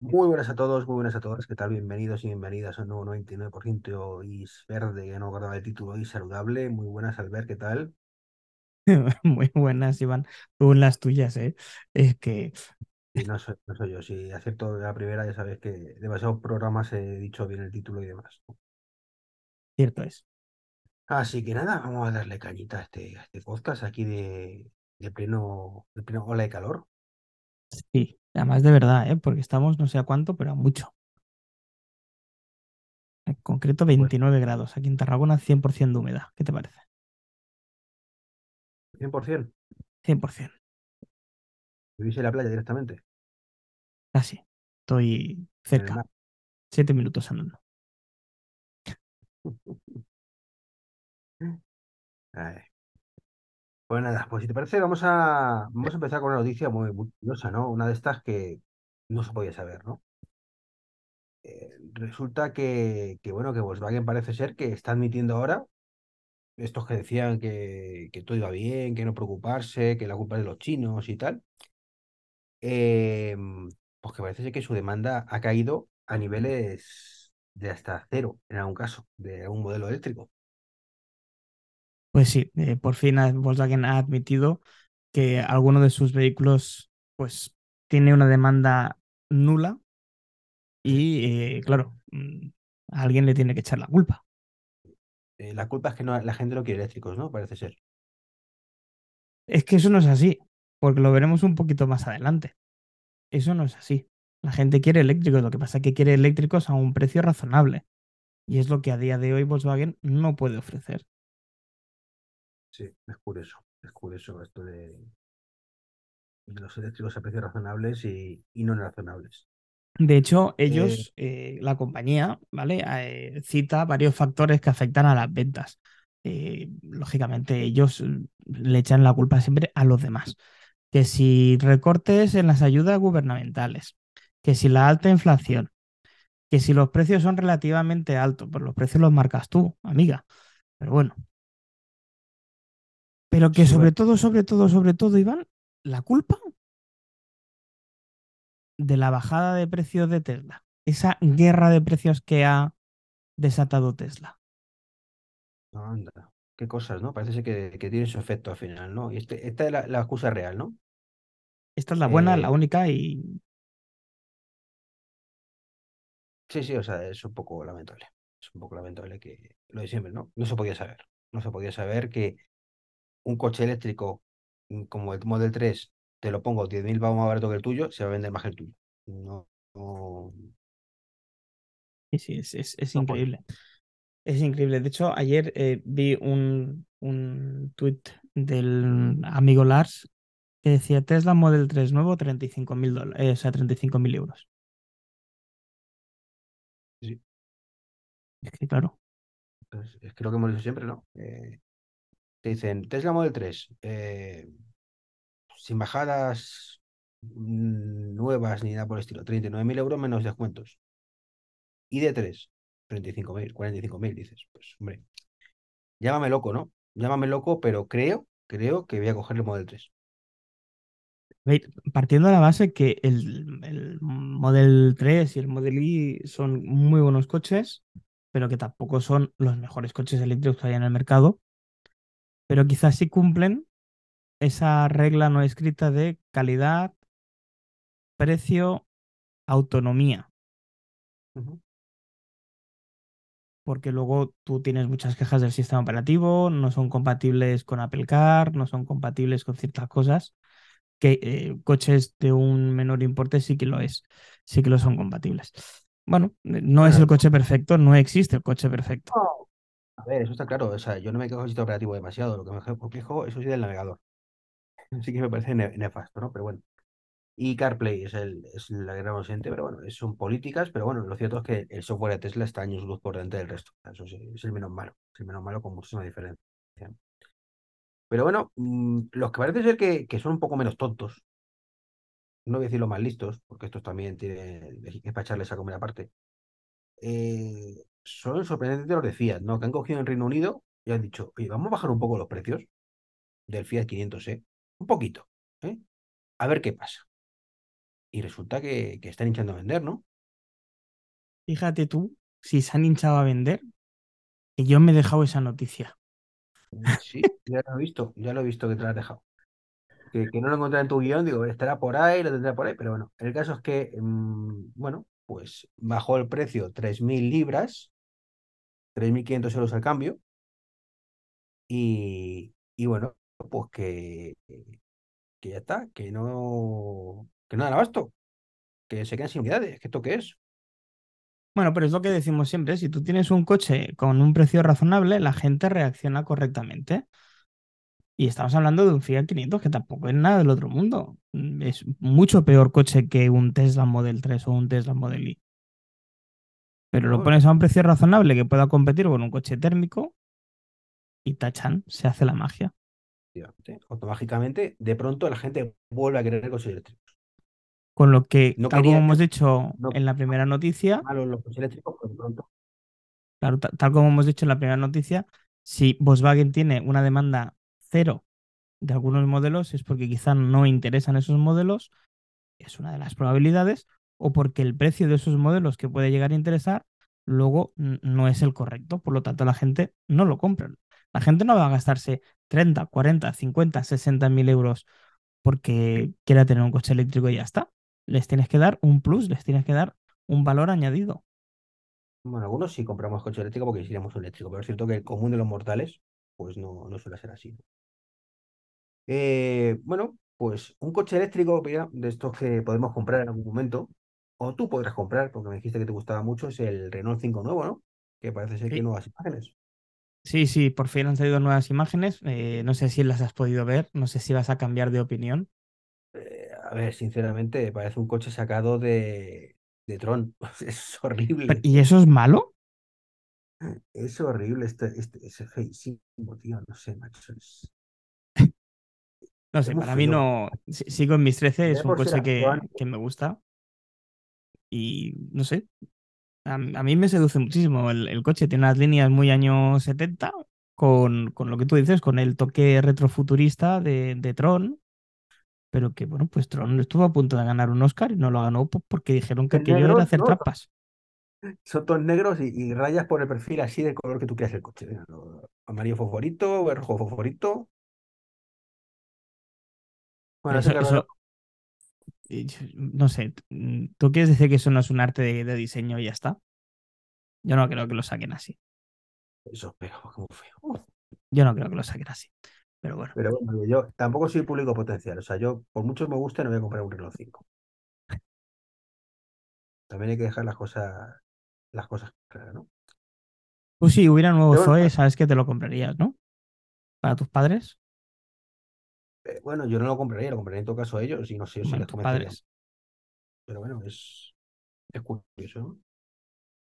Muy buenas a todos, muy buenas a todas. ¿Qué tal? Bienvenidos y bienvenidas a un nuevo 99% is verde, que no acordaba el título, y saludable. Muy buenas, Albert, ¿qué tal? Muy buenas, Iván. Tú las tuyas, ¿eh? Es que, no soy, no soy yo, si acierto la primera, ya sabes que demasiados programas he dicho bien el título y demás. cierto es. Así que nada, vamos a darle cañita a este, a este podcast aquí de, de pleno, de pleno ola de calor. Sí, además de verdad, ¿eh? Porque estamos no sé a cuánto, pero a mucho. En concreto, Pues 29 grados. Aquí en Tarragona, 100% de humedad. ¿Qué te parece? 100%, 100%. vivís en la playa directamente, Casi. Estoy en el cerca. Siete minutos andando. Ay. Pues nada, pues si te parece, vamos a, vamos a empezar con una noticia muy, muy curiosa, ¿no? Una de estas que no se podía saber, ¿no? Eh, resulta que, que, bueno, que Volkswagen parece ser que está admitiendo ahora, estos que decían que, que todo iba bien, que no preocuparse, que la culpa es de los chinos y tal, eh, pues que parece ser que su demanda ha caído a niveles de hasta cero, en algún caso, de algún modelo eléctrico. Pues sí, eh, por fin Volkswagen ha admitido que alguno de sus vehículos, pues, tiene una demanda nula y, eh, claro, mm, a alguien le tiene que echar la culpa. Eh, la culpa es que no, la gente no quiere eléctricos, ¿no? Parece ser. Es que eso no es así, porque lo veremos un poquito más adelante. Eso no es así. La gente quiere eléctricos, lo que pasa es que quiere eléctricos a un precio razonable. Y es lo que a día de hoy Volkswagen no puede ofrecer. Sí, es curioso, es curioso esto de, los eléctricos a precios razonables y, y no razonables. De hecho, Eh, ellos, eh, la compañía, ¿vale? Eh, cita varios factores que afectan a las ventas. Eh, lógicamente, ellos eh, le echan la culpa siempre a los demás. Que si recortes en las ayudas gubernamentales, que si la alta inflación, que si los precios son relativamente altos, pues los precios los marcas tú, amiga. Pero bueno, pero que sobre todo, sobre todo, sobre todo, Iván, la culpa de la bajada de precios de Tesla, esa guerra de precios que ha desatado Tesla. anda, qué cosas, ¿no? Parece que tiene su efecto al final, ¿no? Y este, esta es la, la excusa real, ¿no? Esta es la buena, la Eh, única y sí, sí, o sea, es un poco lamentable. Es un poco lamentable que lo de siempre, ¿no? No se podía saber. No se podía saber que un coche eléctrico mm, como el Model 3, te lo pongo 10.000 pavos más barato que el tuyo, se va a vender más que el tuyo. No, no, sí, sí, es, es, es no puede. increíble. Es increíble. De hecho, ayer eh, vi un, un tuit del amigo Lars que decía Tesla Model 3 nuevo, 35 mil dólares, o sea, 35 mil euros. Sí, Es que claro, pues es que lo que hemos dicho siempre, ¿no? Eh, te dicen Tesla Model 3, eh, sin bajadas nuevas ni nada por el estilo, 39.000 euros menos descuentos. Y de 3, 35.000, 45.000, dices, pues hombre, llámame loco, ¿no? Llámame loco, pero creo, creo que voy a coger el Model 3. Ve- partiendo de la base que el, el Model 3 y el Model Y son muy buenos coches, pero que tampoco son los mejores coches eléctricos que hay en el mercado, pero quizás sí cumplen esa regla no escrita de calidad, precio, autonomía, porque luego tú tienes muchas quejas del sistema operativo, no son compatibles con Apple Car, no son compatibles con ciertas cosas, que eh, coches de un menor importe sí que lo es, sí que lo son compatibles. Bueno, eh, no es el coche perfecto, no existe el coche perfecto. Ver, eso está claro. O sea, yo no me quejo del sistema operativo demasiado. Lo que me quejo, eso sí, del navegador. Sí que me parece ne- nefasto, ¿no? Pero bueno. Y CarPlay es, el, es la gran ausente, pero bueno, son políticas, pero bueno, lo cierto es que el software de Tesla está años luz por delante del resto. Eso sí, es el menos malo, es el menos malo con muchísima diferencia. Pero bueno, mm, los que parece ser que, que son un poco menos tontos, no voy a decir los más listos, porque estos también tienen es para echarles a comer aparte, eh, son sorprendentes los de Fiat, ¿no? Que han cogido en Reino Unido y han dicho, oye, vamos a bajar un poco los precios del Fiat 500, ¿eh? Un poquito, ¿eh? A ver qué pasa. y resulta que, que están hinchando a vender, ¿no? Fíjate tú, si se han hinchado a vender, que yo me he dejado esa noticia. Sí, ya lo he visto, ya lo he visto que te lo has dejado. Que, que no lo encontré en tu guion, digo, estará por ahí, lo tendrá por ahí, pero bueno, el caso es que, mm, bueno, pues bajó el precio 3.000 libras, 3.500 euros al cambio, y, y bueno, pues que, que ya está, que no, que no dan abasto, que se quedan sin unidades, que esto qué es. Bueno, pero es lo que decimos siempre, si tú tienes un coche con un precio razonable, la gente reacciona correctamente. Y estamos hablando de un Fiat 500 que tampoco es nada del otro mundo. Mm, Es mucho peor coche que un Tesla Model 3 o un Tesla Model Y. Pero lo pones a un precio razonable que pueda competir con un coche térmico y tachan, se hace la magia. automáticamente, de pronto la gente vuelve a querer coches eléctricos. Con lo que, No tal como hemos dicho no en la primera noticia, los coches eléctricos, pero de pronto, claro, ta- tal como hemos dicho en la primera noticia, si Volkswagen tiene una demanda cero de algunos modelos, es porque quizá no interesan esos modelos, es una de las probabilidades, o porque el precio de esos modelos que puede llegar a interesar luego no es el correcto, por lo tanto la gente no lo compra. La gente no va a gastarse 30, 40, 50, 60 mil euros porque quiera tener un coche eléctrico y ya está. Les tienes que dar un plus, les tienes que dar un valor añadido. bueno, algunos sí compramos coche eléctrico porque quisiéramos un eléctrico, pero es cierto que el común de los mortales, pues no, no suele ser así. Eh, bueno, pues un coche eléctrico, de estos que podemos comprar en algún momento, o tú podrás comprar, porque me dijiste que te gustaba mucho, es el Renault 5 nuevo, ¿no? Que parece ser que hay nuevas imágenes. sí, sí, por fin han salido nuevas imágenes. eh, no sé si las has podido ver, no sé si vas a cambiar de opinión. Eh, a ver, sinceramente, parece un coche sacado de, de Tron. Es horrible, ¿Y eso es malo? es horrible, este, este, es feísimo, tío, no sé, macho, es, No sé, para mí no. si- Sigo en mis 13, Ya es un coche que, que me gusta y no sé. A, a mí me seduce muchísimo el, el coche. Tiene unas líneas muy años 70 con, con lo que tú dices, con el toque retrofuturista de, de Tron. Pero que bueno, pues Tron estuvo a punto de ganar un Oscar y no lo ganó po- porque dijeron que aquello era hacer ¿no? trampas. Son todos negros y, y rayas por el perfil así del color que tú quieras el coche. Lo- Amarillo fosforito, rojo fosforito. Bueno, Eso, eso, no sé, mm, ¿tú quieres decir que eso no es un arte de, de diseño y ya está? Yo no creo que lo saquen así. eso, pero como feo. Yo no creo que lo saquen así. Pero bueno. Pero bueno, yo tampoco soy público potencial. O sea, yo, por mucho me guste, no voy a comprar un Renault 5. También hay que dejar las cosas, las cosas claras, ¿no? Pues si hubiera nuevo Zoe, sabes que te lo comprarías, ¿no? Para tus padres. Eh, bueno, yo no lo compraría, lo compraría en todo caso a ellos y no sé yo si Bueno, les tus convencería. padres. Pero bueno, es, es curioso, ¿no?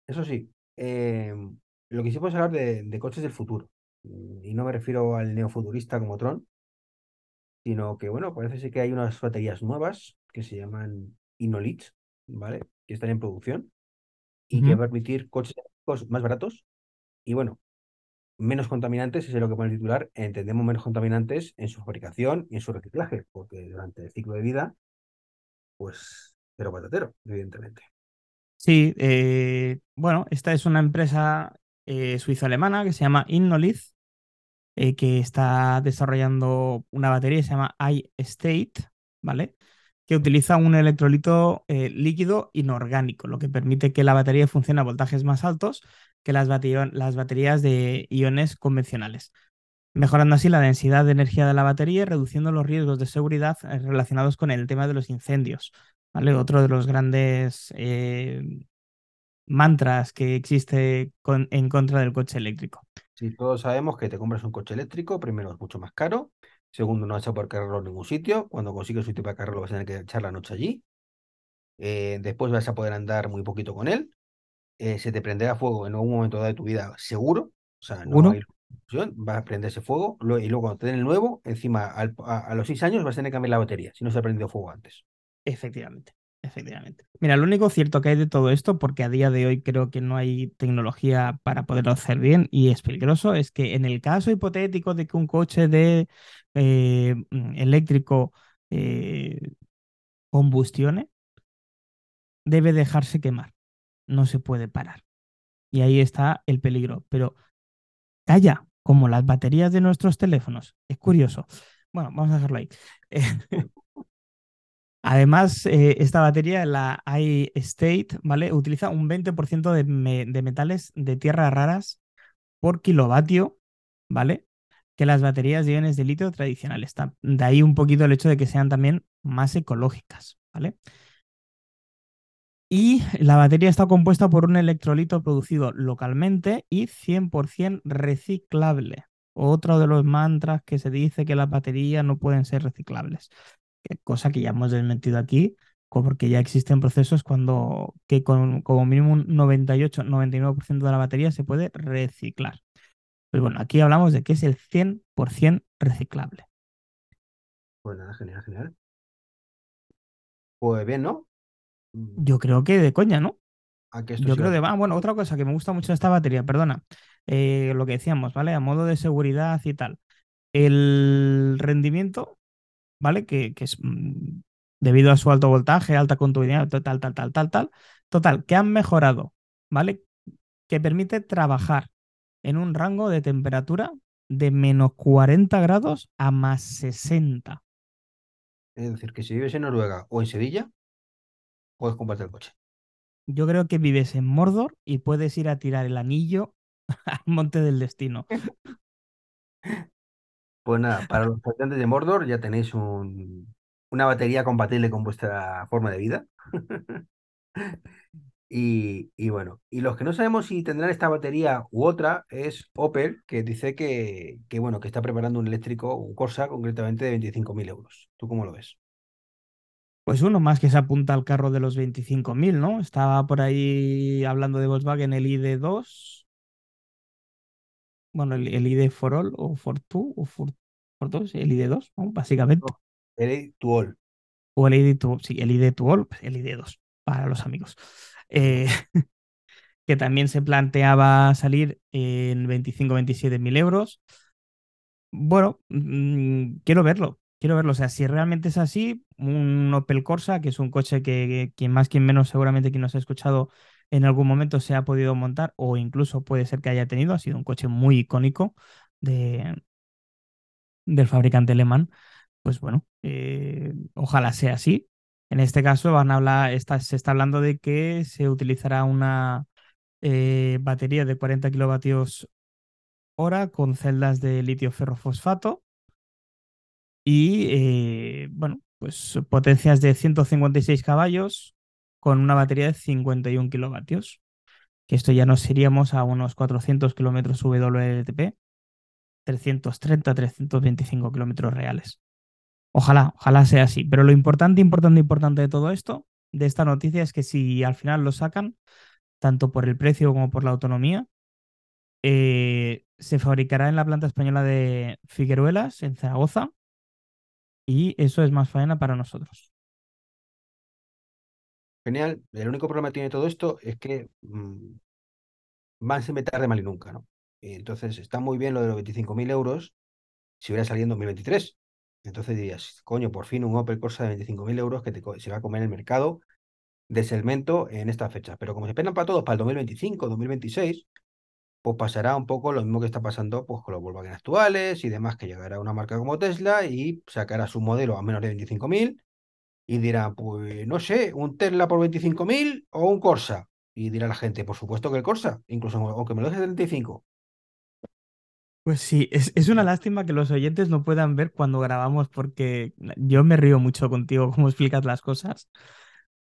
Eso sí, eh, lo que sí podemos hablar de, de coches del futuro. Mm, Y no me refiero al neofuturista como Tron, sino que, bueno, parece ser que hay unas baterías nuevas que se llaman Innolit, ¿vale? Que están en producción y que va a permitir coches más baratos y, bueno, menos contaminantes, ese es lo que pone el titular, entendemos menos contaminantes en su fabricación y en su reciclaje, porque durante el ciclo de vida, pues, cero patatero, evidentemente. Sí, eh, bueno, esta es una empresa eh, suizo-alemana que se llama Innolith, eh, que está desarrollando una batería se llama iState, ¿vale? Que utiliza un electrolito eh, líquido inorgánico, lo que permite que la batería funcione a voltajes más altos que las, baterías de iones convencionales, mejorando así la densidad de energía de la batería y reduciendo los riesgos de seguridad eh, relacionados con el tema de los incendios, ¿vale? Otro de los grandes eh, mantras que existe en contra del coche eléctrico. Si todos sabemos que te compras un coche eléctrico, primero es mucho más caro, segundo no vas a poder cargarlo en ningún sitio, cuando consigues un sitio para cargarlo vas a tener que echar la noche allí, eh, después vas a poder andar muy poquito con él, eh, se te prenderá fuego en algún momento dado de tu vida, seguro, o sea, no ¿Seguro? hay opción, va a prenderse fuego, y luego cuando te den el nuevo, encima al- a, a los seis años vas a tener que cambiar la batería, si no se ha prendido fuego antes. Efectivamente, efectivamente. Mira, lo único cierto que hay de todo esto, porque a día de hoy creo que no hay tecnología para poderlo hacer bien y es peligroso, es que en el caso hipotético de que un coche de eh, mm, eléctrico eh, combustione, debe dejarse quemar. No se puede parar. Y ahí está el peligro. Pero calla, como las baterías de nuestros teléfonos. Es curioso. Bueno, vamos a dejarlo ahí. Además, eh, esta batería, la iState, ¿vale? Utiliza un 20% de, de, metales de tierras raras por kilovatio, ¿vale? Que las baterías de iones de litio tradicionales. De ahí un poquito el hecho de que sean también más ecológicas, ¿vale? Y la batería está compuesta por un electrolito producido localmente y 100% reciclable. Otro de los mantras que se dice que las baterías no pueden ser reciclables cosa que ya hemos desmentido aquí, porque ya existen procesos cuando que con como mínimo un 98-99% de la batería se puede reciclar. Pues bueno, aquí hablamos de que es el 100% reciclable. Pues nada, genial, genial. Pues bien, ¿no? Mm. Yo creo que de coña, ¿no? Yo creo de... Ah, bueno, otra cosa que me gusta mucho de esta batería, perdona. Eh, lo que decíamos, ¿vale? A modo de seguridad y tal. El rendimiento ¿vale? Que, es mm, debido a su alto voltaje, alta conductividad, tal, tal, tal, tal, tal. Total, que han mejorado, ¿vale? Que permite trabajar en un rango de temperatura de menos 40 grados a más 60. Es decir, que si vives en Noruega o en Sevilla, puedes comprarte el coche. Yo creo que vives en Mordor y puedes ir a tirar el anillo al monte del destino. Pues nada, para los habitantes de Mordor ya tenéis un, una batería compatible con vuestra forma de vida. y, y, bueno, y los que no sabemos si tendrán esta batería u otra es Opel, que dice que, que bueno, que está preparando un eléctrico, un Corsa concretamente de 25.000 euros. ¿Tú cómo lo ves? Pues uno más que se apunta al carro de los 25.000, ¿no? Estaba por ahí hablando de Volkswagen el ID2 bueno, el, ID for All o for Two o for, for Dos, el ID2, básicamente. el ID to All. O el ID to, sí, el ID to All, pues el ID2 para los amigos. Eh, que también se planteaba salir en 25-27 mil euros. Bueno, mm, quiero verlo, quiero verlo. O sea, si realmente es así, un Opel Corsa, que es un coche que, quien más, quien menos, seguramente quien nos ha escuchado en algún momento se ha podido montar o incluso puede ser que haya tenido. Ha sido un coche muy icónico de, del fabricante alemán. Pues bueno, eh, ojalá sea así. En este caso van a hablar, se está hablando de que se utilizará una eh, batería de 40 kilovatios hora con celdas de litio ferrofosfato y eh, bueno, pues potencias de 156 caballos, con una batería de 51 kilovatios. Que esto ya nos iríamos a unos 400 kilómetros WLTP, 330, 325 kilómetros reales. Ojalá, ojalá sea así. Pero lo importante, importante, importante de todo esto, de esta noticia, es que si al final lo sacan, tanto por el precio como por la autonomía, eh, se fabricará en la planta española de Figueruelas, en Zaragoza, y eso es más faena para nosotros. Genial. El único problema que tiene todo esto es que van a meter de mal y nunca, ¿no? entonces está muy bien lo de los 25.000 euros si hubiera salido en 2023. Entonces dirías, coño, por fin un Opel Corsa de 25.000 euros que te, se va a comer el mercado de segmento en esta fecha. Pero como se esperan para todos, para el 2025, 2026, pues pasará un poco lo mismo que está pasando pues, con los Volkswagen actuales y demás, que llegará una marca como Tesla y sacará su modelo a menos de 25.000 y dirá, pues no sé, un Tesla por 25.000 o un Corsa. Y dirá la gente, por supuesto que el Corsa, incluso aunque me lo deje 35. Pues sí, es, es, una lástima que los oyentes no puedan ver cuando grabamos porque yo me río mucho contigo cómo explicas las cosas.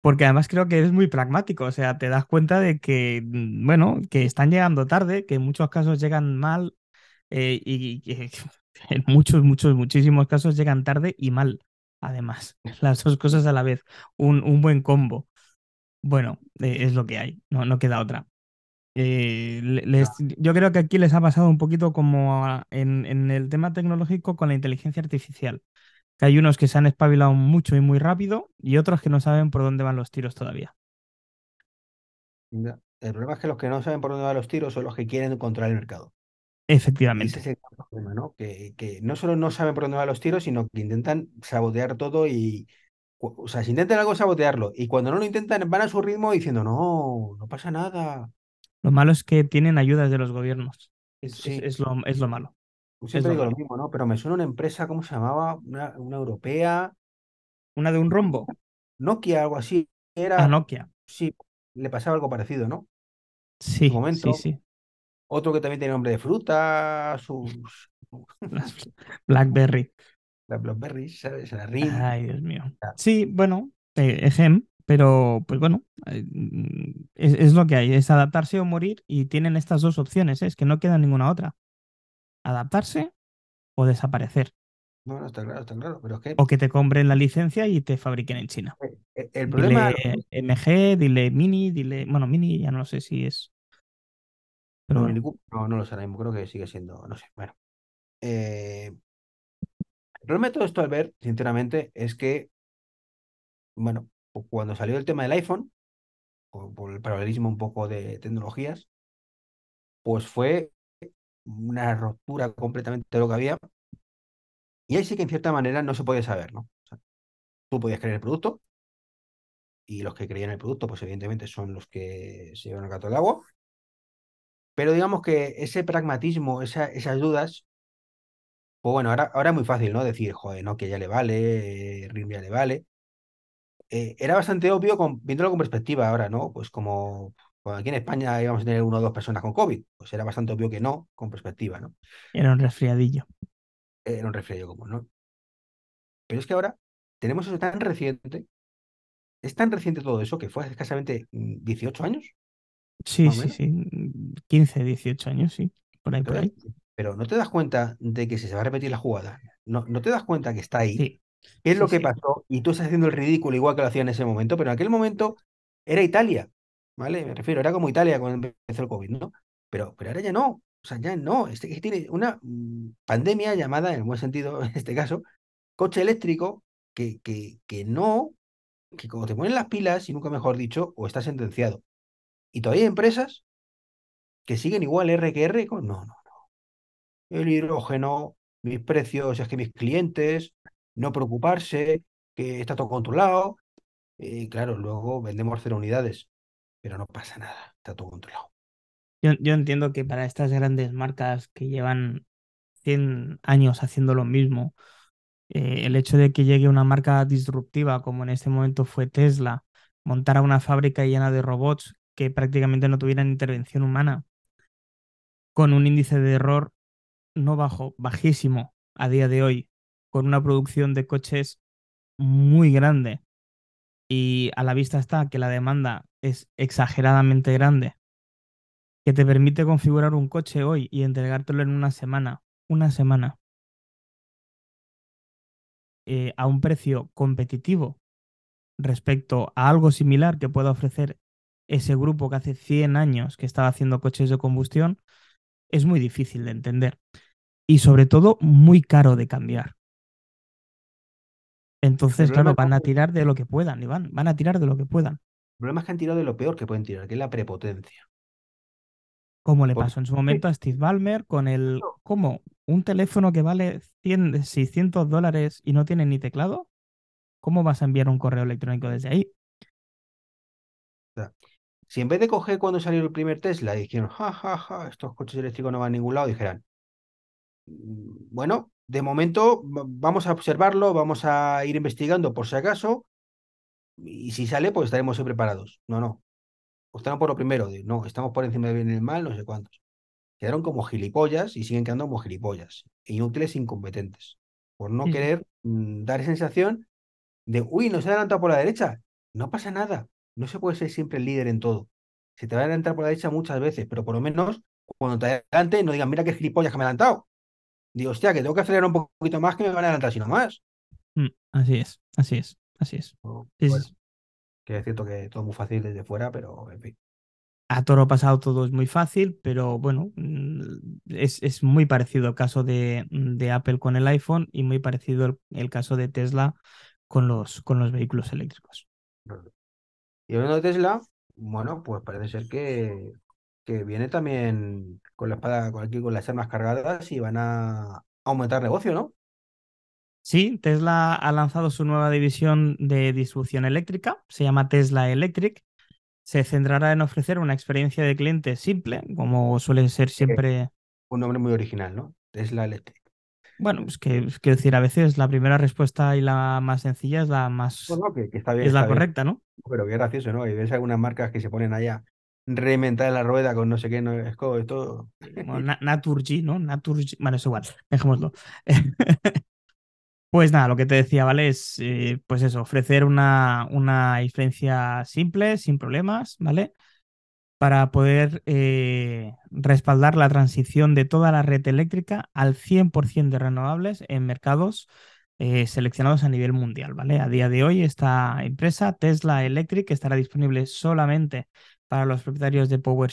Porque además creo que eres muy pragmático, o sea, te das cuenta de que, mm, bueno, que están llegando tarde, que en muchos casos llegan mal eh, y que en muchos, muchos, muchísimos casos llegan tarde y mal además, las dos cosas a la vez, un, un buen combo. Bueno, eh, es lo que hay, no, no queda otra. Eh, yo creo que aquí les ha pasado un poquito como en, en, el tema tecnológico con la inteligencia artificial, que hay unos que se han espabilado mucho y muy rápido y otros que no saben por dónde van los tiros todavía. El problema es que los que no saben por dónde van los tiros son los que quieren controlar el mercado. Efectivamente. ese es el problema, ¿no? Que, que, no solo no saben por dónde van los tiros, sino que intentan sabotear todo y, o sea, si intentan algo sabotearlo y cuando no lo intentan van a su ritmo diciendo, no, no pasa nada. Lo malo es que tienen ayudas de los gobiernos. Es, es lo, es lo malo. Siempre digo lo mismo, ¿no? Pero me suena una empresa, ¿cómo se llamaba? Una, una europea, Una de un rombo. Nokia, algo así. A Era, Nokia. sí, le pasaba algo parecido, ¿no? En Sí, sí, momento. sí. Otro que también tiene nombre de fruta, sus... BlackBerry. Las Blackberries, ¿sabes? La RIM. Ay, Dios mío. Sí, bueno, eh, ejem, pero pues bueno, eh, mm, es, es lo que hay, es adaptarse o morir y tienen estas dos opciones, ¿eh? es que no queda ninguna otra. Adaptarse o desaparecer. No, no, está claro, está claro. Pero es que O que te compren la licencia y te fabriquen en China. eh, eh, el problema... Dile MG, dile Mini, dile. Bueno, Mini ya no sé si es. Pero No, bueno. No, no lo sé, ahora mismo creo que sigue siendo, no sé, bueno. Eh, el problema de todo esto, Albert, sinceramente, es que, bueno, cu- cuando salió el tema del iPhone, por, por el paralelismo un poco de tecnologías, pues fue una ruptura completamente de lo que había. Y ahí sí que en cierta manera no se podía saber, ¿no? Tú podías creer el producto y los que creían el producto, pues evidentemente son los que se llevan el gato al agua. Pero digamos que ese pragmatismo, esa- esas dudas, pues bueno, ahora, ahora es muy fácil, ¿no? Decir, joder, no, que ya le vale, eh, RIM ya le vale. Eh, era bastante obvio con, viéndolo con perspectiva ahora, ¿no? Pues como cuando aquí en España íbamos a tener una o dos personas con COVID, pues era bastante obvio que no, con perspectiva, ¿no? Era un resfriadillo. Era un resfriado común, ¿no? Pero es que ahora tenemos eso tan reciente, es tan reciente todo eso que fue hace escasamente mm, 18 años, Sí, sí, sí. mm, 15, 18 años, sí. Por ahí, por ahí. Pero no te das cuenta de que si se va a repetir la jugada, no, no te das cuenta que está ahí, Sí, qué es sí, lo que sí. pasó y tú estás haciendo el ridículo igual que lo hacía en ese momento, pero en aquel momento era Italia, ¿vale? Me refiero, era como Italia cuando empezó el COVID, ¿no? Pero, pero ahora ya no, o sea, ya no, este que tiene una mm, pandemia llamada, en el buen sentido en este caso, coche eléctrico, que, que, que no, que como te ponen las pilas, y nunca mejor dicho, o está sentenciado. Y todavía hay empresas que siguen igual R que R con, no, no, el hidrógeno, mis precios, es que mis clientes, no preocuparse, que está todo controlado. Y claro, luego vendemos cero unidades, pero no pasa nada, está todo controlado. Yo, yo entiendo que para estas grandes marcas que llevan 100 años haciendo lo mismo, eh, el hecho de que llegue una marca disruptiva, como en este momento fue Tesla, montara una fábrica llena de robots que prácticamente no tuvieran intervención humana, con un índice de error no bajo, bajísimo a día de hoy, con una producción de coches muy grande y a la vista está que la demanda es exageradamente grande, que te permite configurar un coche hoy y entregártelo en una semana, una semana, eh, a un precio competitivo respecto a algo similar que pueda ofrecer ese grupo que hace 100 años que estaba haciendo coches de combustión, es muy difícil de entender y sobre todo muy caro de cambiar. Entonces, claro, van a tirar de lo que puedan, Iván, van a tirar de lo que puedan. El problema es que han tirado de lo peor que pueden tirar, que es la prepotencia. Como le pasó en su momento a Steve Ballmer con el, ¿cómo? ¿Un teléfono que vale 100, 600 dólares y no tiene ni teclado? ¿Cómo vas a enviar un correo electrónico desde ahí? Si en vez de coger cuando salió el primer Tesla y dijeron, ja, ja, ja, estos coches eléctricos no van a ningún lado, dijeran, "Mm, bueno, de momento va- vamos a observarlo, vamos a ir investigando por si acaso, y si sale, pues estaremos preparados. No, no. Optaron por lo primero, de, no, estamos por encima del bien y el mal, no sé cuántos. Quedaron como gilipollas y siguen quedando como gilipollas, inútiles e incompetentes, por no querer mm, dar sensación de, uy, nos ha adelantado por la derecha. No pasa nada, no se puede ser siempre el líder en todo. Se te va a adelantar por la derecha muchas veces, pero por lo menos cuando te adelante no digan, mira qué gilipollas que me ha adelantado. Digo, hostia, que tengo que acelerar un poquito más que me van a adelantar, sino más. Mm, así es, así es, así es. O, Sí, sí, bueno, sí. que es cierto que todo muy fácil desde fuera, pero en fin. A toro pasado todo es muy fácil, pero bueno, mm, es, es muy parecido el caso de, de Apple con el iPhone y muy parecido el, el caso de Tesla con los, con los vehículos eléctricos. Y hablando de Tesla, bueno, pues parece ser que, que viene también con la espada, con, aquí, con las armas cargadas y van a aumentar negocio, ¿no? Sí, Tesla ha lanzado su nueva división de distribución eléctrica, se llama Tesla Electric. Se centrará en ofrecer una experiencia de cliente simple, como suele ser siempre. Un nombre muy original, ¿no? Tesla Electric. Bueno, pues que quiero decir, a veces la primera respuesta y la más sencilla es la más Bueno, que, que está bien, es la bien. correcta, ¿no? Pero qué gracioso, ¿no? Y ves algunas marcas que se ponen allá reinventar la rueda con no sé qué, no es todo. Bueno, Na- Naturgy, ¿no? Naturgy. Bueno, es igual, dejémoslo. Pues nada, lo que te decía, ¿vale? Es eh, pues eso, ofrecer una, una experiencia simple, sin problemas, ¿vale? Para poder eh, respaldar la transición de toda la red eléctrica al 100% de renovables en mercados eh, seleccionados a nivel mundial, ¿vale? A día de hoy esta empresa, Tesla Electric, estará disponible solamente para los propietarios de Power,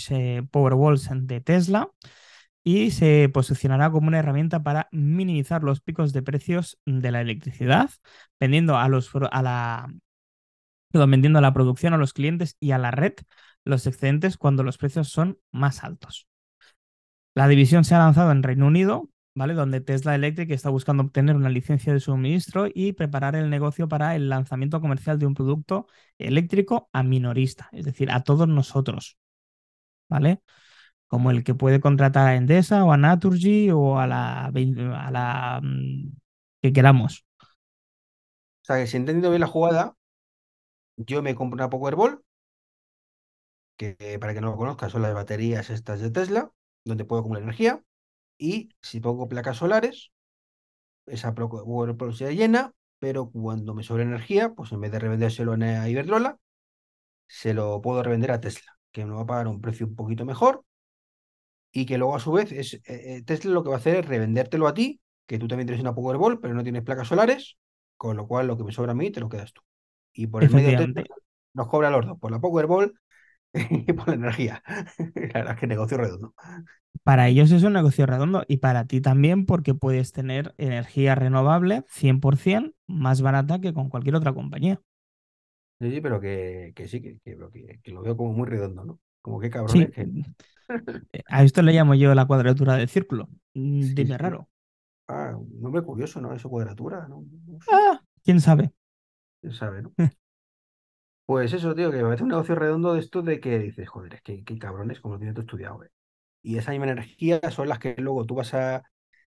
Powerwalls de Tesla y se posicionará como una herramienta para minimizar los picos de precios de la electricidad, vendiendo a, los, a la, vendiendo a la producción, a los clientes y a la red los excedentes cuando los precios son más altos. La división se ha lanzado en Reino Unido, ¿vale? Donde Tesla Electric está buscando obtener una licencia de suministro y preparar el negocio para el lanzamiento comercial de un producto eléctrico a minorista, es decir, a todos nosotros, ¿vale? Como el que puede contratar a Endesa o a Naturgy o a la, a la mm, que queramos. O sea, que si he bien la jugada, yo me compro una Powerball, que para que no lo conozca son las baterías estas de Tesla, donde puedo acumular energía, y si pongo placas solares, esa Powerball se llena, pero cuando me sobra energía, pues en vez de revendérselo a Iberdrola, se lo puedo revender a Tesla, que me va a pagar un precio un poquito mejor y que luego a su vez es, eh, Tesla lo que va a hacer es revendértelo a ti, que tú también tienes una Powerball, pero no tienes placas solares, con lo cual lo que me sobra a mí te lo quedas tú. Y por el medio Tesla nos cobra los dos, por la Powerball y por la energía. la verdad es que negocio redondo. Para ellos es un negocio redondo y para ti también porque puedes tener energía renovable 100% más barata que con cualquier otra compañía. Sí, sí, pero que, que sí, que, que, que, lo veo como muy redondo, ¿no? Como que cabrones sí. que... A esto le llamo yo la cuadratura del círculo. Mm, dime sí. raro. Ah, un nombre curioso, ¿no? Eso cuadratura, ¿no? no sé. Ah, quién sabe. Quién sabe, ¿no? pues eso, tío, que me parece un negocio redondo de esto de que dices, joder, es que qué cabrones, como lo tienes tú estudiado, ¿eh? Y esa misma energía son las que luego tú vas a.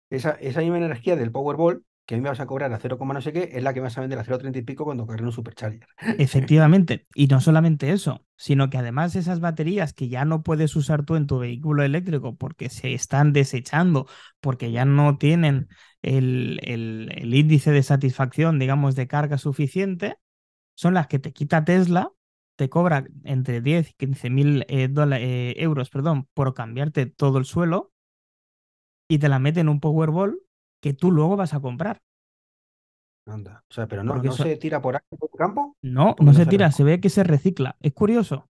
Esa, esa misma energía del Powerball que a mí me vas a cobrar a 0, no sé qué, es la que me vas a vender a 0,30 y pico cuando cargue un supercharger. Efectivamente. Y no solamente eso, sino que además esas baterías que ya no puedes usar tú en tu vehículo eléctrico porque se están desechando, porque ya no tienen el, el, índice de satisfacción, digamos, de carga suficiente, son las que te quita Tesla, te cobra entre 10 y 15 mil eh, eh, euros perdón, por cambiarte todo el suelo y te la mete en un Powerball que tú luego vas a comprar. Anda. O sea, pero no, no se tira por ahí por el campo. No, no se tira, se ve que se recicla. Es curioso.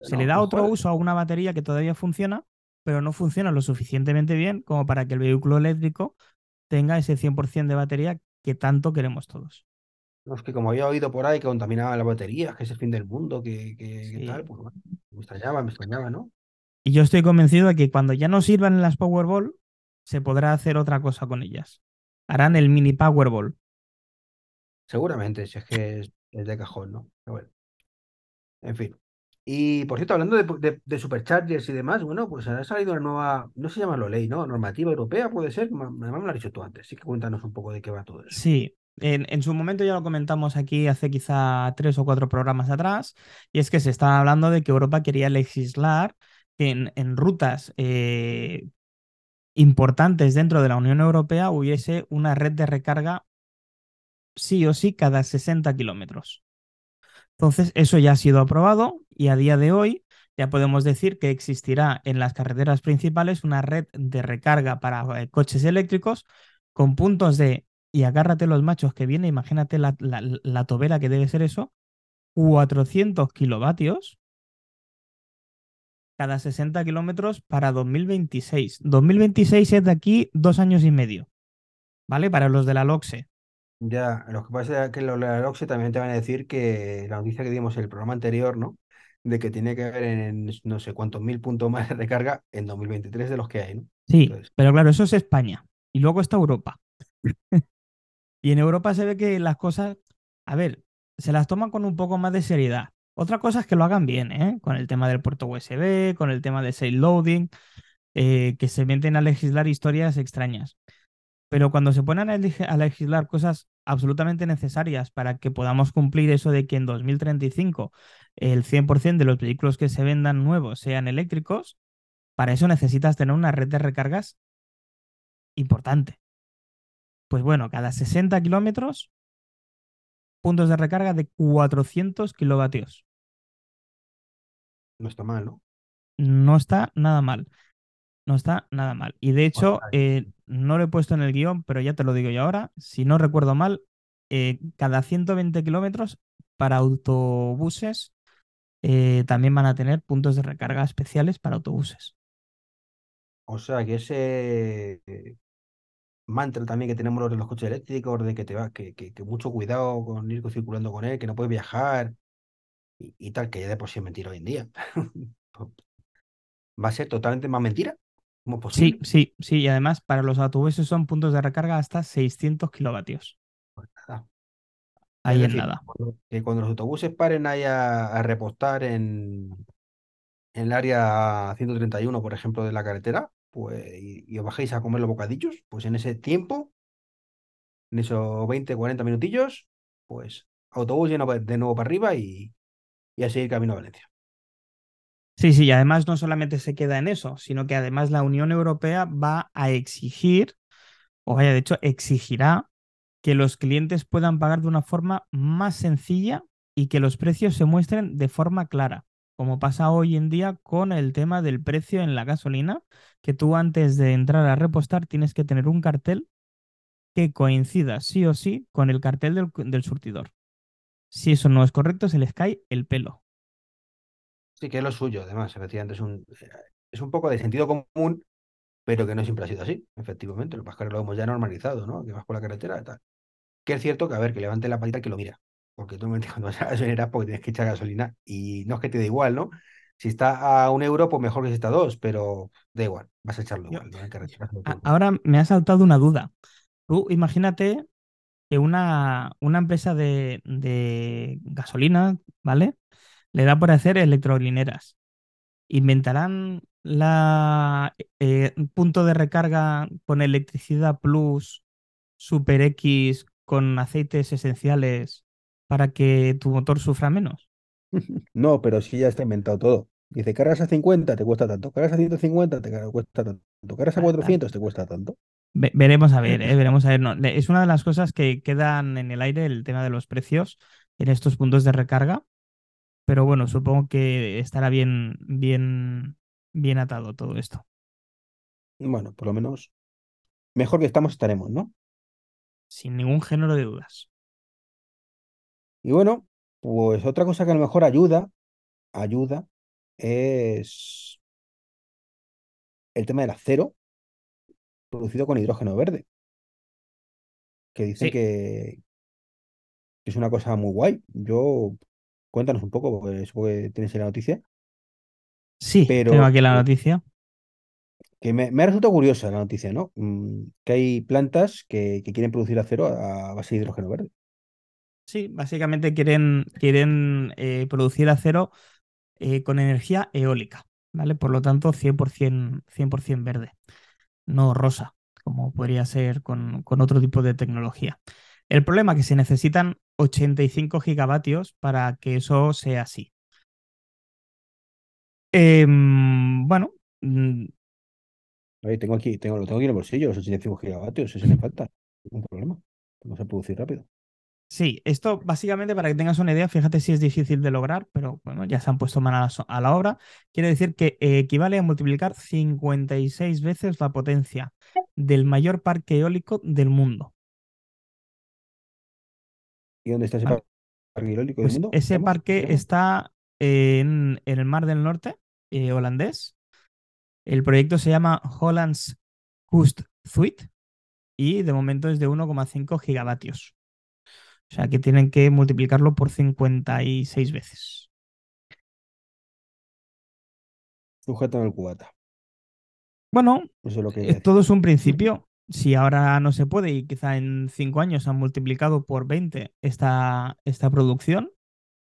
Se No, le da no otro uso a una batería que todavía funciona, pero no funciona lo suficientemente bien como para que el vehículo eléctrico tenga ese 100% de batería que tanto queremos todos. No, es que como había oído por ahí que contaminaba las baterías, que es el fin del mundo, que, que, que tal, pues bueno, me extrañaba, me extrañaba, ¿no? Y yo estoy convencido de que cuando ya no sirvan en las Powerball, se podrá hacer otra cosa con ellas. Harán el mini Powerball. Seguramente, si es que es, es de cajón, ¿no? Pero bueno. En fin. Y por cierto, hablando de, de, de superchargers y demás, bueno, pues ha salido una nueva, no se llama ley, ¿no? Normativa europea, puede ser. Además me lo has dicho tú antes. Sí que cuéntanos un poco de qué va todo eso. Sí, en, en su momento ya lo comentamos aquí hace quizá tres o cuatro programas atrás, y es que se estaba hablando de que Europa quería legislar que en, en rutas eh, importantes dentro de la Unión Europea hubiese una red de recarga sí o sí cada 60 kilómetros. Entonces, eso ya ha sido aprobado y a día de hoy ya podemos decir que existirá en las carreteras principales una red de recarga para eh, coches eléctricos con puntos de, y agárrate los machos que viene, imagínate la, la, la tobera que debe ser eso, 400 kilovatios cada 60 kilómetros para 2026. 2026 es de aquí dos años y medio, ¿vale? Para los de la LOXE. Ya, lo que pasa es que los de la LOXE también te van a decir que la noticia que dimos en el programa anterior, ¿no? De que tiene que haber en no sé cuántos mil puntos más de recarga en 2023 de los que hay, ¿no? Sí, Entonces, pero claro, eso es España. Y luego está Europa. Y en Europa se ve que las cosas, a ver, se las toman con un poco más de seriedad. Otra cosa es que lo hagan bien, ¿eh? Con el tema del puerto USB, con el tema de sail loading, eh, que se meten a legislar historias extrañas. Pero cuando se ponen a legislar cosas absolutamente necesarias para que podamos cumplir eso de que en 2035 el 100% de los vehículos que se vendan nuevos sean eléctricos, para eso necesitas tener una red de recargas importante. Pues bueno, cada 60 kilómetros, puntos de recarga de 400 kilovatios. No está mal, ¿no? No está nada mal. No está nada mal. Y de hecho, eh, no lo he puesto en el guion, pero ya te lo digo yo ahora. Si no recuerdo mal, eh, cada 120 kilómetros para autobuses eh, también van a tener puntos de recarga especiales para autobuses. O sea que ese mantra también que tenemos los de los coches eléctricos, de que te va, que, que, mucho cuidado con ir circulando con él, que no puedes viajar y, tal, que ya de por sí es mentira hoy en día. ¿Va a ser totalmente más mentira? ¿Cómo es posible? Sí, sí, sí. Y además para los autobuses son puntos de recarga hasta 600 kilovatios. Pues nada. Ahí en nada. Que cuando los autobuses paren ahí a, repostar en, en el área 131, por ejemplo, de la carretera, pues, y, os bajéis a comer los bocadillos, pues en ese tiempo, en esos 20, 40 minutillos, pues autobús lleno de nuevo para arriba y, y a seguir camino a Valencia. Sí, sí, y además no solamente se queda en eso, sino que además la Unión Europea va a exigir, o vaya, de hecho, exigirá que los clientes puedan pagar de una forma más sencilla y que los precios se muestren de forma clara como pasa hoy en día con el tema del precio en la gasolina, que tú antes de entrar a repostar tienes que tener un cartel que coincida sí o sí con el cartel del, surtidor. Si eso no es correcto, se les cae el pelo. Sí, que es lo suyo, además, efectivamente, es un, es un poco de sentido común, pero que no siempre ha sido así, efectivamente. Lo que lo hemos ya normalizado, ¿no? Que vas por la carretera y tal. Que es cierto que, a ver, que levante la patita que lo mira porque tú cuando vas a gasolinera porque tienes que echar gasolina y no es que te dé igual, ¿no? Si está a un euro, pues mejor que si está a dos, pero da igual, vas a echarlo igual. ahora me ha saltado una duda. Tú imagínate que una, una empresa de, de, gasolina, ¿vale? Le da por hacer electrolineras. ¿Inventarán la eh, punto de recarga con electricidad plus Super X con aceites esenciales para que tu motor sufra menos. No, pero sí ya está inventado todo. Dice, cargas a 50, te cuesta tanto. Cargas a 150, te cuesta tanto. Cargas a 400, te cuesta tanto. veremos a ver, ¿eh? veremos a ver. No, es una de las cosas que quedan en el aire, el tema de los precios en estos puntos de recarga. Pero bueno, supongo que estará bien, bien, bien atado todo esto. Bueno, por lo menos mejor que estamos estaremos, ¿no? Sin ningún género de dudas. Y bueno, pues otra cosa que a lo mejor ayuda, ayuda, es el tema del acero producido con hidrógeno verde. Que dicen que, es una cosa muy guay. Yo, cuéntanos un poco, porque supongo que tienes la noticia. Sí, pero, tengo aquí la noticia. Que me, ha resultado curiosa la noticia, ¿no? Mm, que hay plantas que quieren producir acero a base de hidrógeno verde. Sí, básicamente quieren, quieren eh, producir acero eh, con energía eólica, ¿vale? Por lo tanto, 100%, 100 verde, no rosa, como podría ser con, otro tipo de tecnología. El problema es que se necesitan 85 gigavatios para que eso sea así. Em, bueno. Mm, tengo aquí, tengo, lo tengo aquí en el bolsillo, los 85 gigavatios, eso me falta. Un problema. Vamos a producir rápido. Sí, esto básicamente para que tengas una idea, fíjate si es difícil de lograr, pero bueno, ya se han puesto manos a la obra. Quiere decir que eh, equivale a multiplicar 56 veces la potencia del mayor parque eólico del mundo. ¿Y dónde está ese parque eólico del pues mundo? Ese parque está en, el Mar del Norte, eh, holandés. El proyecto se llama Hollands Kust Suite y de momento es de 1,5 gigavatios. O sea que tienen que multiplicarlo por 56 veces. Sujeto el cubata. Bueno, eh, todo es un principio. si ahora no se puede y quizá en cinco años han multiplicado por 20 esta, esta producción,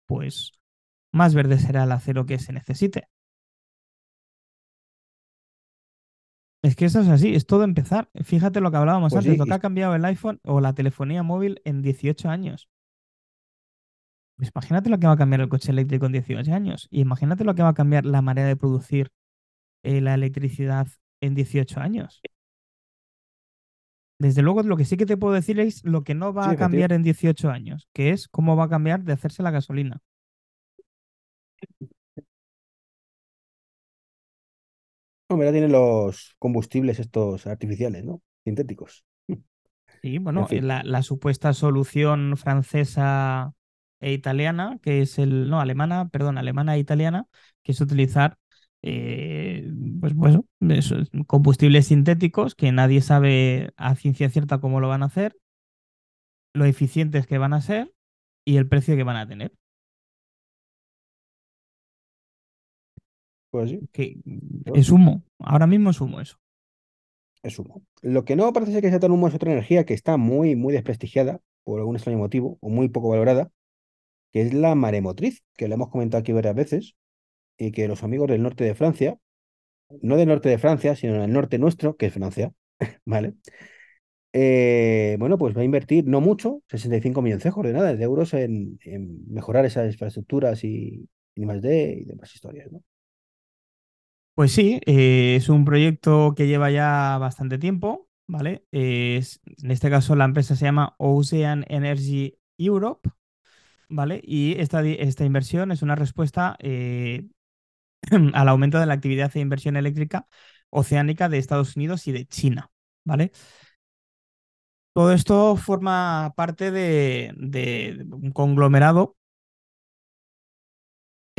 pues más verde será el acero que se necesite. Es que eso es así, es todo empezar. Fíjate lo que hablábamos Pues antes, sí, lo y- que ha cambiado el iPhone o la telefonía móvil en 18 años. Pues imagínate lo que va a cambiar el coche eléctrico en 18 años. Y imagínate lo que va a cambiar la manera de producir eh, la electricidad en 18 años. Desde luego, lo que sí que te puedo decir es lo que no va sí, a cambiar en 18 años, que es cómo va a cambiar de hacerse la gasolina. Hombre, ya tienen los combustibles estos artificiales, ¿no? Sintéticos. Sí, En bueno, fin, la, la supuesta solución francesa e italiana, que es el, no, alemana, perdón, alemana e italiana, que es utilizar, eh, pues bueno, esos combustibles sintéticos que nadie sabe a ciencia cierta cómo lo van a hacer, lo eficientes que van a ser y el precio que van a tener. Pues sí, Que es humo, ahora mismo es humo eso. es humo. Lo que no parece ser que sea tan humo es otra energía que está muy, muy desprestigiada por algún extraño motivo o muy poco valorada, que es la maremotriz, que lo hemos comentado aquí varias veces, y que los amigos del norte de Francia, no del norte de Francia, sino del norte nuestro, que es Francia, ¿vale? Eh, bueno, pues va a invertir no mucho, 65 millones de coordenadas de euros en, en mejorar esas infraestructuras y, y más de y demás historias, ¿no? Pues sí, eh, es un proyecto que lleva ya bastante tiempo, ¿vale? En este caso la empresa se llama Ocean Energy Europe, ¿vale? Y esta, esta inversión es una respuesta eh, al aumento de la actividad de inversión eléctrica oceánica de Estados Unidos y de China, ¿vale? Todo esto forma parte de un conglomerado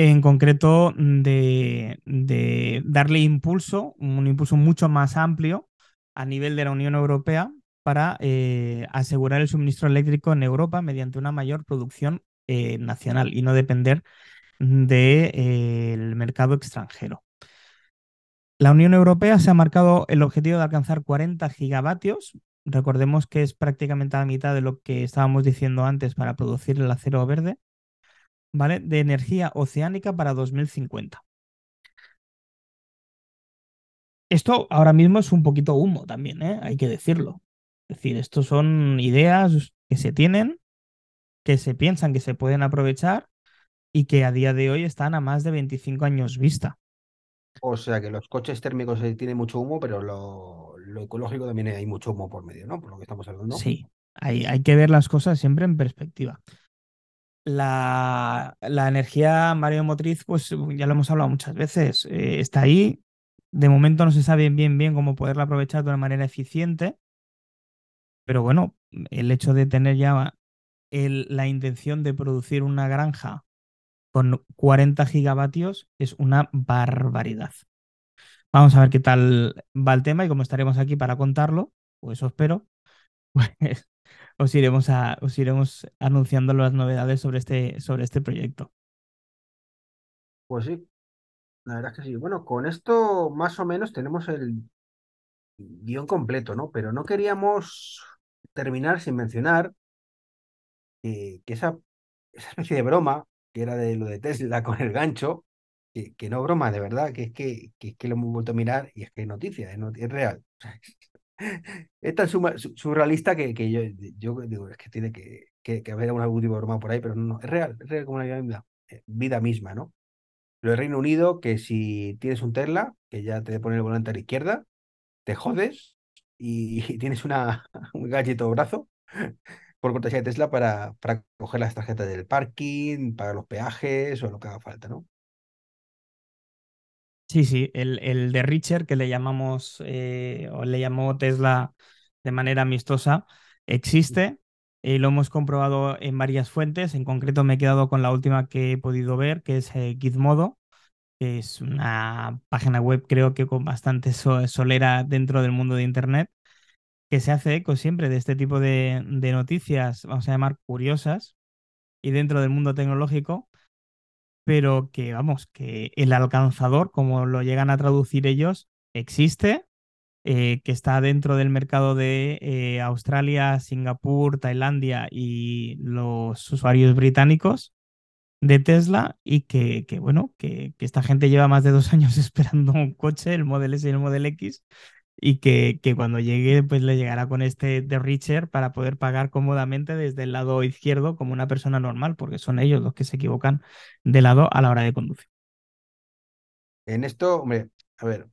en concreto de, de darle impulso, un impulso mucho más amplio a nivel de la Unión Europea para eh, asegurar el suministro eléctrico en Europa mediante una mayor producción eh, nacional y no depender del mercado extranjero. La Unión Europea se ha marcado el objetivo de alcanzar 40 gigavatios. Recordemos que es prácticamente la mitad de lo que estábamos diciendo antes para producir el acero verde. ¿Vale? De energía oceánica para 2050. Esto ahora mismo es un poquito humo también, ¿eh? Hay que decirlo. Es decir, esto son ideas que se tienen, que se piensan que se pueden aprovechar y que a día de hoy están a más de 25 años vista. O sea que los coches térmicos tienen mucho humo, pero lo, lo ecológico también hay mucho humo por medio, ¿no? Por lo que estamos hablando. Sí, hay, hay que ver las cosas siempre en perspectiva. La, la energía mareomotriz, pues ya lo hemos hablado muchas veces, eh, está ahí. De momento no se sabe bien bien cómo poderla aprovechar de una manera eficiente, pero bueno, el hecho de tener ya la intención de producir una granja con 40 gigavatios es una barbaridad. Vamos a ver qué tal va el tema y como estaremos aquí para contarlo, o eso espero, pues os iremos, a, os iremos anunciando las novedades sobre este, sobre este proyecto. Pues sí, la verdad es que sí. Bueno, con esto más o menos tenemos el guion completo, ¿no? Pero no queríamos terminar sin mencionar eh, que esa, especie de broma, que era de lo de Tesla con el gancho, que, no broma, de verdad, que es que, es que lo hemos vuelto a mirar y es que es noticia, es, not- es real. Es tan suma- su- surrealista que, que yo, yo digo, es que tiene que, que, que haber algún tipo de broma por ahí, pero no, es real, es real como la vida, eh, vida misma, ¿no? Lo de Reino Unido, que si tienes un Tesla, que ya te pone el volante a la izquierda, te jodes y, tienes una, un gadget o brazo por cortesía de Tesla para, para coger las tarjetas del parking, pagar los peajes o lo que haga falta, ¿no? Sí, sí, el, el de Richard, que le llamamos, eh, o le llamó Tesla de manera amistosa, existe. eh, lo hemos comprobado en varias fuentes. En concreto, me he quedado con la última que he podido ver, que es eh, Gizmodo, que es una página web, creo que con bastante so- solera dentro del mundo de Internet, que se hace eco siempre de este tipo de, de noticias, vamos a llamar curiosas, y dentro del mundo tecnológico pero que vamos, que el alcanzador, como lo llegan a traducir ellos, existe eh, que está dentro del mercado de eh, Australia, Singapur, Tailandia y los usuarios británicos de Tesla y que, que bueno, que, que, esta gente lleva más de dos años esperando un coche, el Model S y el Model X, y que, que cuando llegue, pues le llegará con este de Richer para poder pagar cómodamente desde el lado izquierdo como una persona normal, porque son ellos los que se equivocan de lado a la hora de conducir. En esto, hombre, a ver,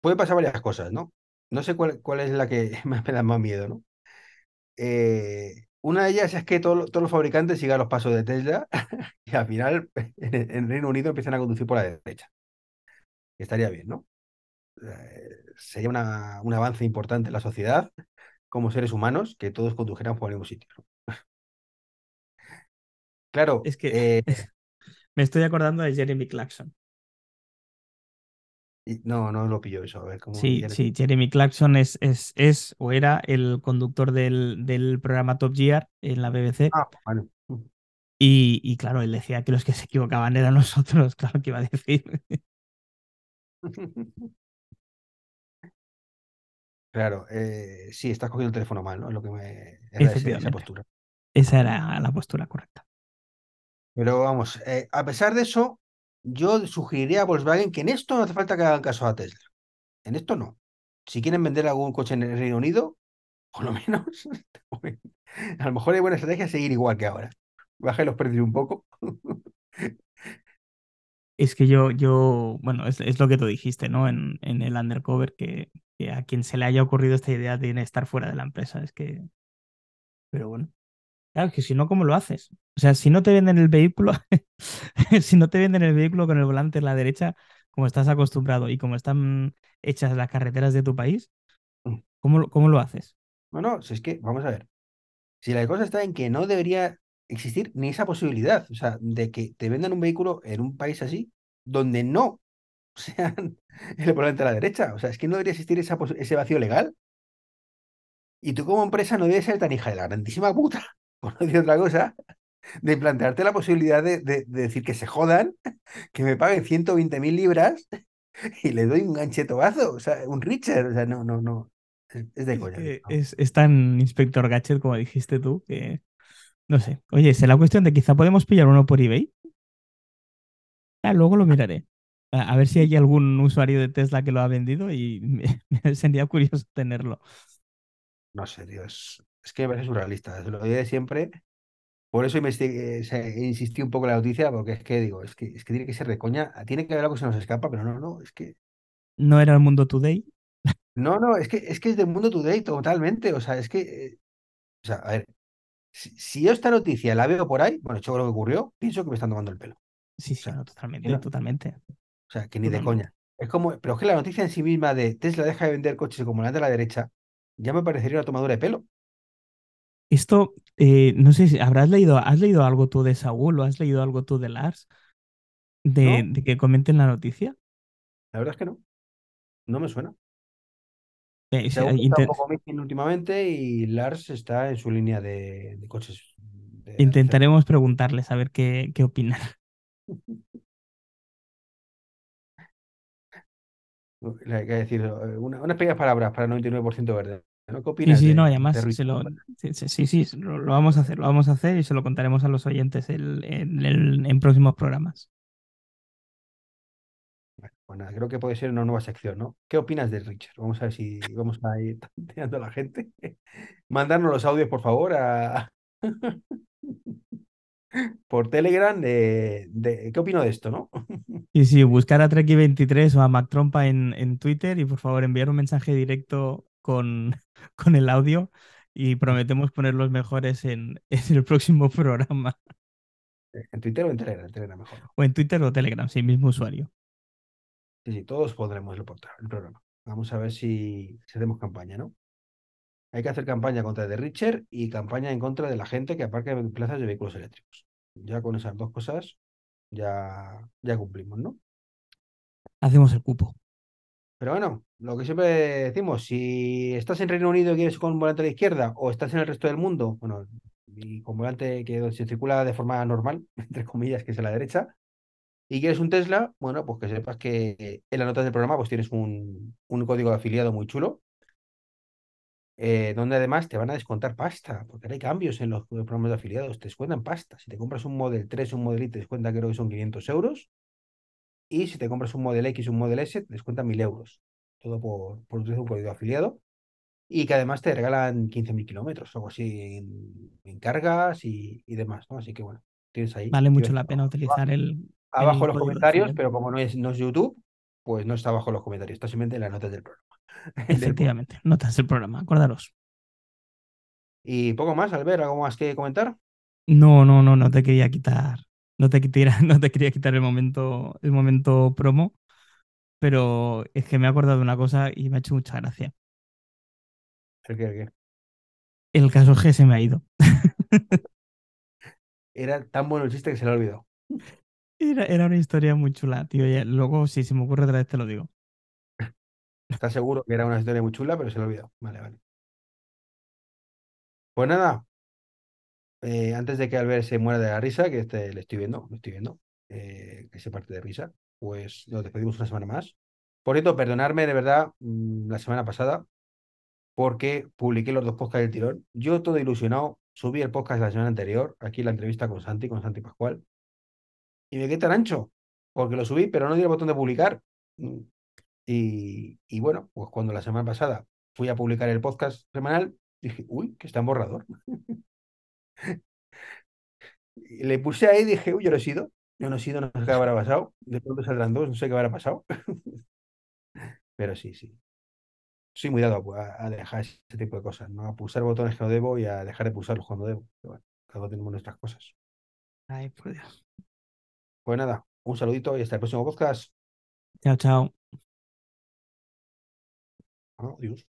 puede pasar varias cosas, ¿no? No sé cuál, cuál es la que me da más miedo, ¿no? Eh, una de ellas es que todo, todos los fabricantes sigan los pasos de Tesla y al final en, en Reino Unido empiezan a conducir por la derecha. Estaría bien, ¿no? Eh, sería una, un avance importante en la sociedad como seres humanos que todos condujeran por el mismo sitio. claro, Es que eh, me estoy acordando de Jeremy Clarkson. no, no lo pillo eso. A ver, ¿cómo Sí, le- sí, Jeremy Clarkson es, es, es o era el conductor del, del programa Top Gear en la BBC. Ah, vale. Y, y claro, él decía que los que se equivocaban eran nosotros, claro que iba a decir. Claro, eh, sí, estás cogiendo el teléfono mal, ¿no? Es lo que me era esa postura. Esa era la postura correcta. Pero vamos, eh, a pesar de eso, yo sugeriría a Volkswagen que en esto no hace falta que hagan caso a Tesla. En esto no. Si quieren vender algún coche en el Reino Unido, por lo menos, a lo mejor hay buena estrategia seguir igual que ahora. Baje los precios un poco. Es que yo, yo, bueno, es, es lo que tú dijiste, ¿no? En, en el undercover, que, que a quien se le haya ocurrido esta idea tiene que estar fuera de la empresa. Es que. Pero bueno. Claro, que si no, ¿cómo lo haces? O sea, si no te venden el vehículo, si no te venden el vehículo con el volante en la derecha, como estás acostumbrado y como están hechas las carreteras de tu país, ¿cómo, lo- cómo lo haces? No, no, si es que, vamos a ver. Si la cosa está en que no debería existir ni esa posibilidad, o sea, de que te vendan un vehículo en un país así, donde no sean el volante a la derecha. O sea, es que no debería existir esa ese vacío legal. Y tú como empresa no debes ser tan hija de la grandísima puta, por no decir otra cosa, de plantearte la posibilidad de, de- de decir que se jodan, que me paguen 120 mil libras y le doy un ganchetobazo, o sea, un Richard, o sea, no, no, no. Es, es de Es coña. es, es tan Inspector Gadget como dijiste tú, que no sé. Oye, será cuestión de quizá podemos pillar uno por eBay. Ah, luego lo miraré. A, ver si hay algún usuario de Tesla que lo ha vendido y me, me sería curioso tenerlo. No sé, tío, es, que me parece surrealista, lo de siempre. Por eso investigué- se- insistí un poco en la noticia, porque es que digo, es que, es que tiene que ser de coña, tiene que haber algo que se nos escapa, pero no, no, es que, No era el mundo today. no, no, es que es que es del mundo today totalmente, o sea, es que, eh, o sea, a ver, si, si yo esta noticia la veo por ahí, bueno, hecho lo que ocurrió, pienso que me están tomando el pelo, Sí, o sí, sea, no, que totalmente, no, totalmente. O sea, que ni de coña. Es como, pero es que la noticia en sí misma de Tesla deja de vender coches como la de la derecha, ya me parecería una tomadura de pelo. Esto, eh, no sé si habrás leído, ¿has leído algo tú de Saúl o has leído algo tú de Lars de, No, de que comenten la noticia? la verdad es que no, no me suena. Eh, sí, Según eh, está un poco últimamente y Lars está en su línea de, de coches de intentaremos preguntarles a ver qué, qué opinan. hay que decir eh, una- unas pequeñas palabras para el 99% verde. ¿no? ¿Qué Sí, opinas sí, no, y de, de además se lo, sí, sí, sí, sí, lo, lo vamos a hacer, lo vamos a hacer y se lo contaremos a los oyentes el- en, el- en próximos programas. Bueno, nada, creo que puede ser una nueva sección, ¿no? ¿Qué opinas de Richard? Vamos a ver si vamos a ir tanteando a la gente. Mandarnos los audios, por favor, a... por Telegram de, de- ¿Qué opino de esto, no? Y sí, buscar a Treki23 o a Mac Trompa en, en Twitter y por favor enviar un mensaje directo con, con el audio y prometemos poner los mejores en, en el próximo programa. ¿En Twitter o en Telegram? En Telegram mejor. O en Twitter o Telegram, sí, mismo usuario. Sí, sí, todos pondremos el, portal, el programa. Vamos a ver si, si hacemos campaña, ¿no? Hay que hacer campaña contra The Richard y campaña en contra de la gente que aparca en plazas de vehículos eléctricos. Ya con esas dos cosas ya, ya cumplimos, ¿no? Hacemos el cupo. Pero bueno, lo que siempre decimos, si estás en Reino Unido y quieres con volante a la izquierda o estás en el resto del mundo, bueno, y con volante que se circula de forma normal, entre comillas, que es a la derecha, y quieres un Tesla, bueno, pues que sepas que en las notas del programa pues tienes un, un código de afiliado muy chulo, eh, donde además te van a descontar pasta, porque hay cambios en los programas de afiliados, te descuentan pasta. Si te compras un Model 3, un Model Y, te descuentan creo que son 500 euros, y si te compras un Model X, un Model S, te descuentan 1000 euros. Todo por, por utilizar un código de afiliado. Y que además te regalan 15.000 kilómetros, algo así, en, en cargas y, y demás, ¿no? Así que bueno, tienes ahí. Vale mucho la pena utilizar el, abajo el los comentarios, pero como no es, no es YouTube, pues no está abajo los comentarios, está simplemente en las notas del programa. Efectivamente, notas el programa, acordaros. Y poco más, Albert, ¿algo más que comentar? No, no, no, no te quería quitar. No te quería, no te quería quitar el momento, el momento promo, pero es que me he acordado de una cosa y me ha hecho mucha gracia. El que, el que El caso G se me ha ido. era tan bueno el chiste que se le ha olvidado. Era, era una historia muy chula, tío. y luego, si se me ocurre otra vez, te lo digo. Está seguro que era una historia muy chula, pero se le ha olvidado. Vale, vale. Pues nada, eh, antes de que Albert se muera de la risa, que este, le estoy viendo, le estoy viendo, eh, que se parte de risa, pues nos despedimos una semana más. Por cierto, perdonarme de verdad mm, la semana pasada, porque publiqué los dos podcasts del tirón. Yo todo ilusionado, subí el podcast la semana anterior, aquí la entrevista con Santi, con Santi Pascual, y me quedé tan ancho, porque lo subí, pero no di el botón de publicar. Y, y bueno, pues cuando la semana pasada fui a publicar el podcast semanal, dije, uy, que está en borrador. Le puse ahí y dije, uy, yo no he sido, yo no he sido, no sé qué habrá pasado. De pronto saldrán dos, no sé qué habrá pasado. Pero sí, sí. Soy muy dado a, a dejar ese tipo de cosas, ¿no? A pulsar botones que no debo y a dejar de pulsarlos cuando debo. Pero bueno, cada uno tenemos nuestras cosas. Ay, por Dios. Pues nada, un saludito y hasta el próximo podcast. Chao, chao. aren't use.